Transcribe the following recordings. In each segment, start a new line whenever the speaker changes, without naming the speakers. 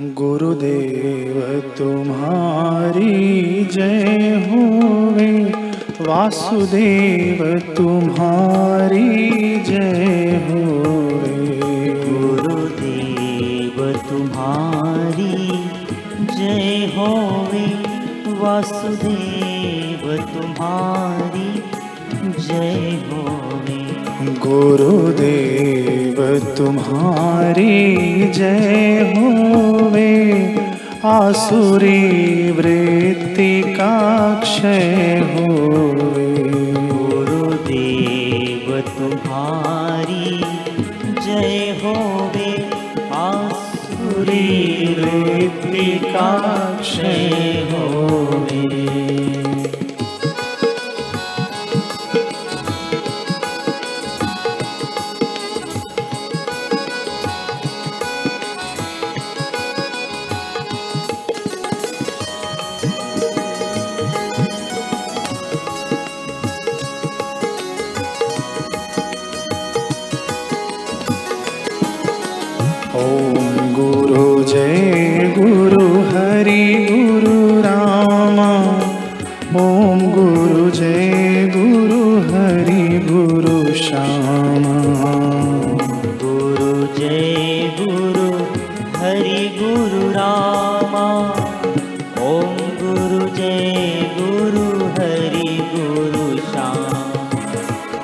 गुरुदेव तुम्हारी जय होवे। वासुदेव तुम्हारी जय होवे।
गुरुदेव तुम्हारी जय होवे। वासुदेव तुम्हारी जय होवे
गुरुदेव तुम्हारी जय होवे। आसुरी वृत्ति का क्षय होवे।
गुरुदेव तुम्हारी जय होवे। आसुरी
वृत्ति का क्षय होवे गुरु रामा। ॐ गुरु जय गुरु हरि गुरु श्याम।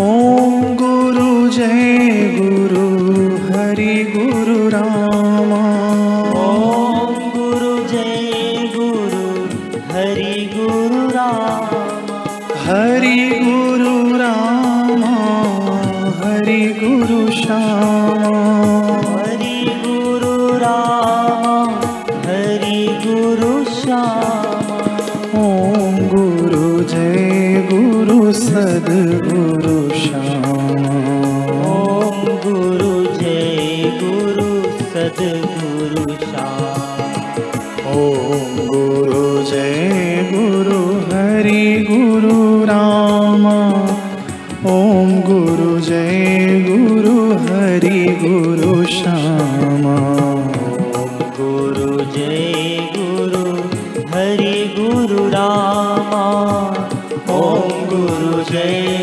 ॐ गुरु जय गुरु हरि गुरु
रामा।
ॐ गुरु जय गुरु हरि गुरु रामा।
हरि गुरु रामा हरि गुरु श्यामा ॐ गुरु जय गुरु सद्गुरु Guru Jai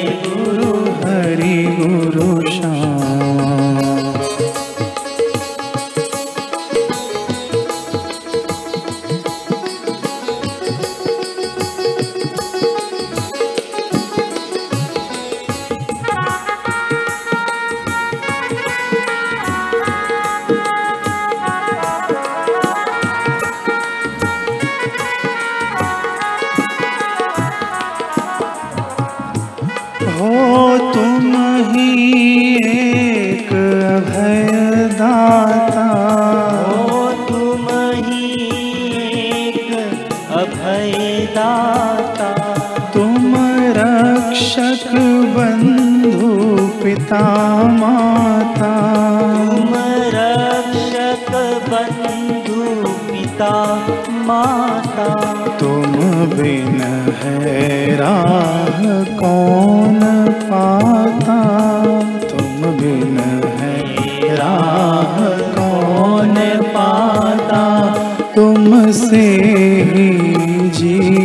अभयदाता
तुम
रक्षक बंधु पिता माता।
तुम रक्षक बंधु पिता माता।
तुम बिन है राह कौन पाता? तुम बिन है राह कौन पाता? तुमसे ही जीव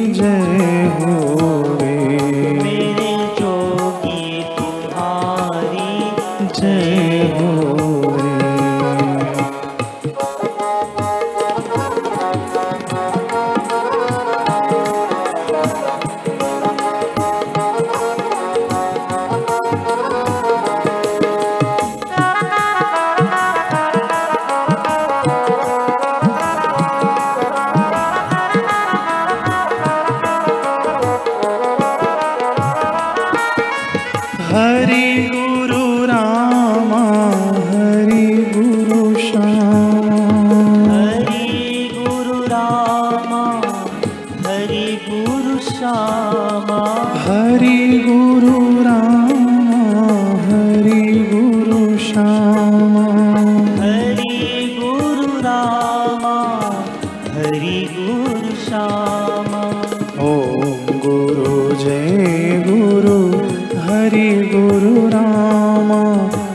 श्यामा।
हरि गुरु रामा हरि गुरु श्यामा।
हरि गुरु रामा हरि गुरु श्यामा।
ॐ गुरु जय गुरु हरि गुरु रामा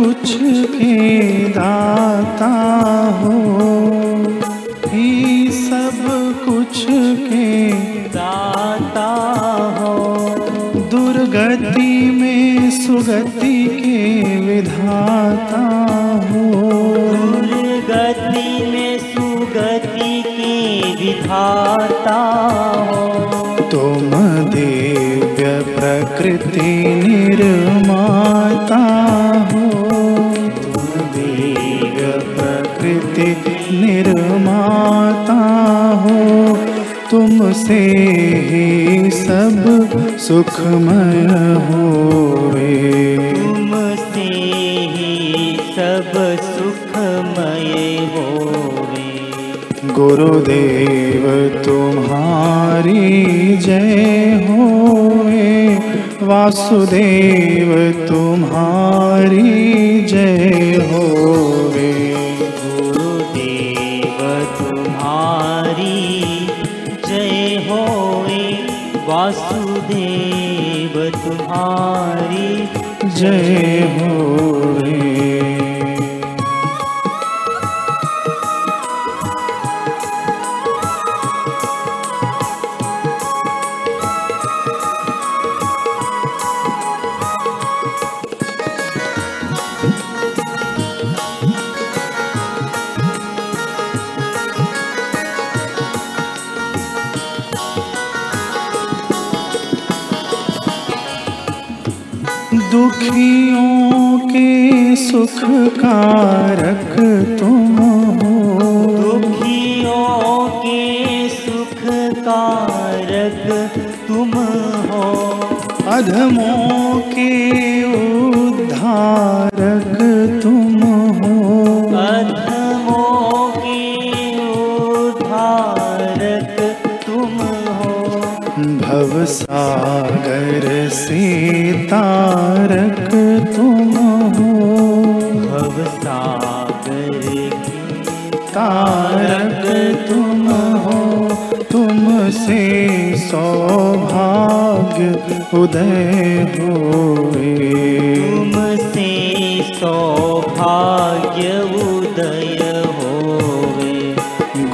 कुछ के दाता हो। ही सब कुछ के
दाता हो।
दुर्गति में सुगति के विधाता हो।
दुर्गति में सुगति के विधाता हो।
तुम दिव्य प्रकृति निर्माता प्रकृति निर्माता हो। तुमसे ही सब सुखमय होवे
तुमसे ही सब सुखमय होवे
गुरुदेव तुम्हारी जय होवे वासुदेव तुम्हारी जय होवे
वासुदेव तुम्हारी
जय होवे दुखियों के सुख कारक तुम हो।
दुखियों के सुख कारक तुम हो।
अधमों के तुमसे सौभाग्य उदय होवे।
तुमसे सौभाग्य उदय होवे।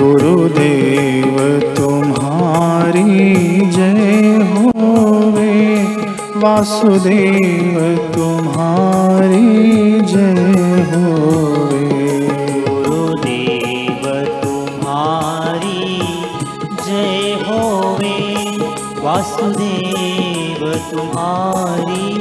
गुरुदेव तुम्हारी जय होवे। वासुदेव तुम्हारी जय होवे
वासुदेव तुम्हारी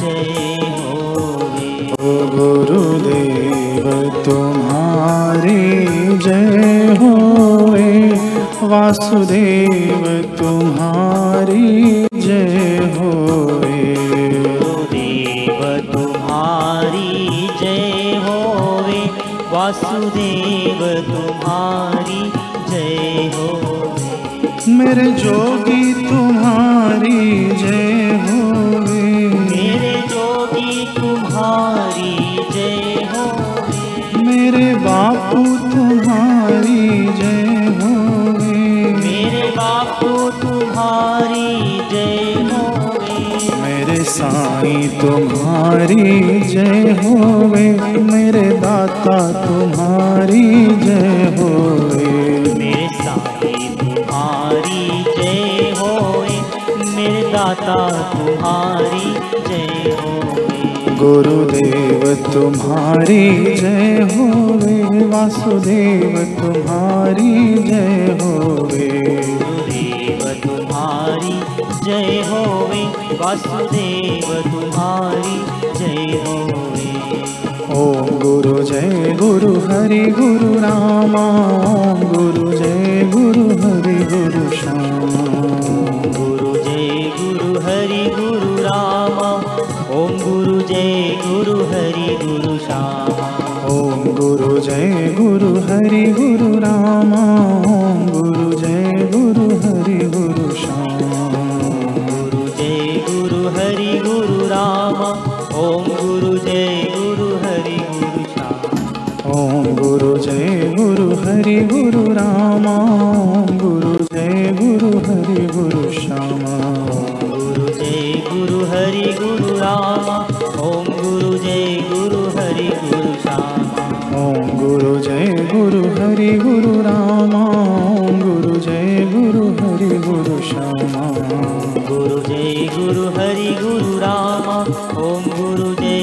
जय होवे।
ओ गुरुदेव तुम्हारी जय होवे। वासुदेव तुम्हारी जय होवे।
गुरुदेव तुम्हारी जय होवे। वासुदेव तुम्हारी होवे
मेरे जोगी तुम्हारी जय हो
मेरे जोगी तुम्हारी जय हो
मेरे बापू तुम्हारी जय हो
मेरे बापू तुम्हारी जय हो
मेरे साईं तुम्हारी जय हो मेरे दाता तुम्हारी जय होवे। गुरुदेव तुम्हारी जय होवे। वासुदेव तुम्हारी जय होवे।
गुरुदेव तुम्हारी जय होवे। वासुदेव तुम्हारी जय होवे।
ओम गुरु जय गुरु हरि गुरु रामा। ओम गुरु जय गुरु हरि गुरु श्याम।
गुरु जय गुरु हरि गुरु जय गुरु हरि गुरु श्यामा
ओम गुरु जय गुरु हरि गुरु रामा ओम गुरु जय गुरु हरि गुरु श्यामा
गुरु जय गुरु हरि गुरु राम ओम गुरु जय गुरु हरि गुरु श्याम
ओम गुरु जय गुरु हरि गुरु रामा गुरु जय गुरु हरि गुरु श्यामा
गुरु जय गुरु हरि गुरु राम गुरु हरि गुरु
रामा गुरु जय गुरु हरि गुरु श्यामा।
गुरु जय गुरु हरि गुरु राम ओम गुरु जय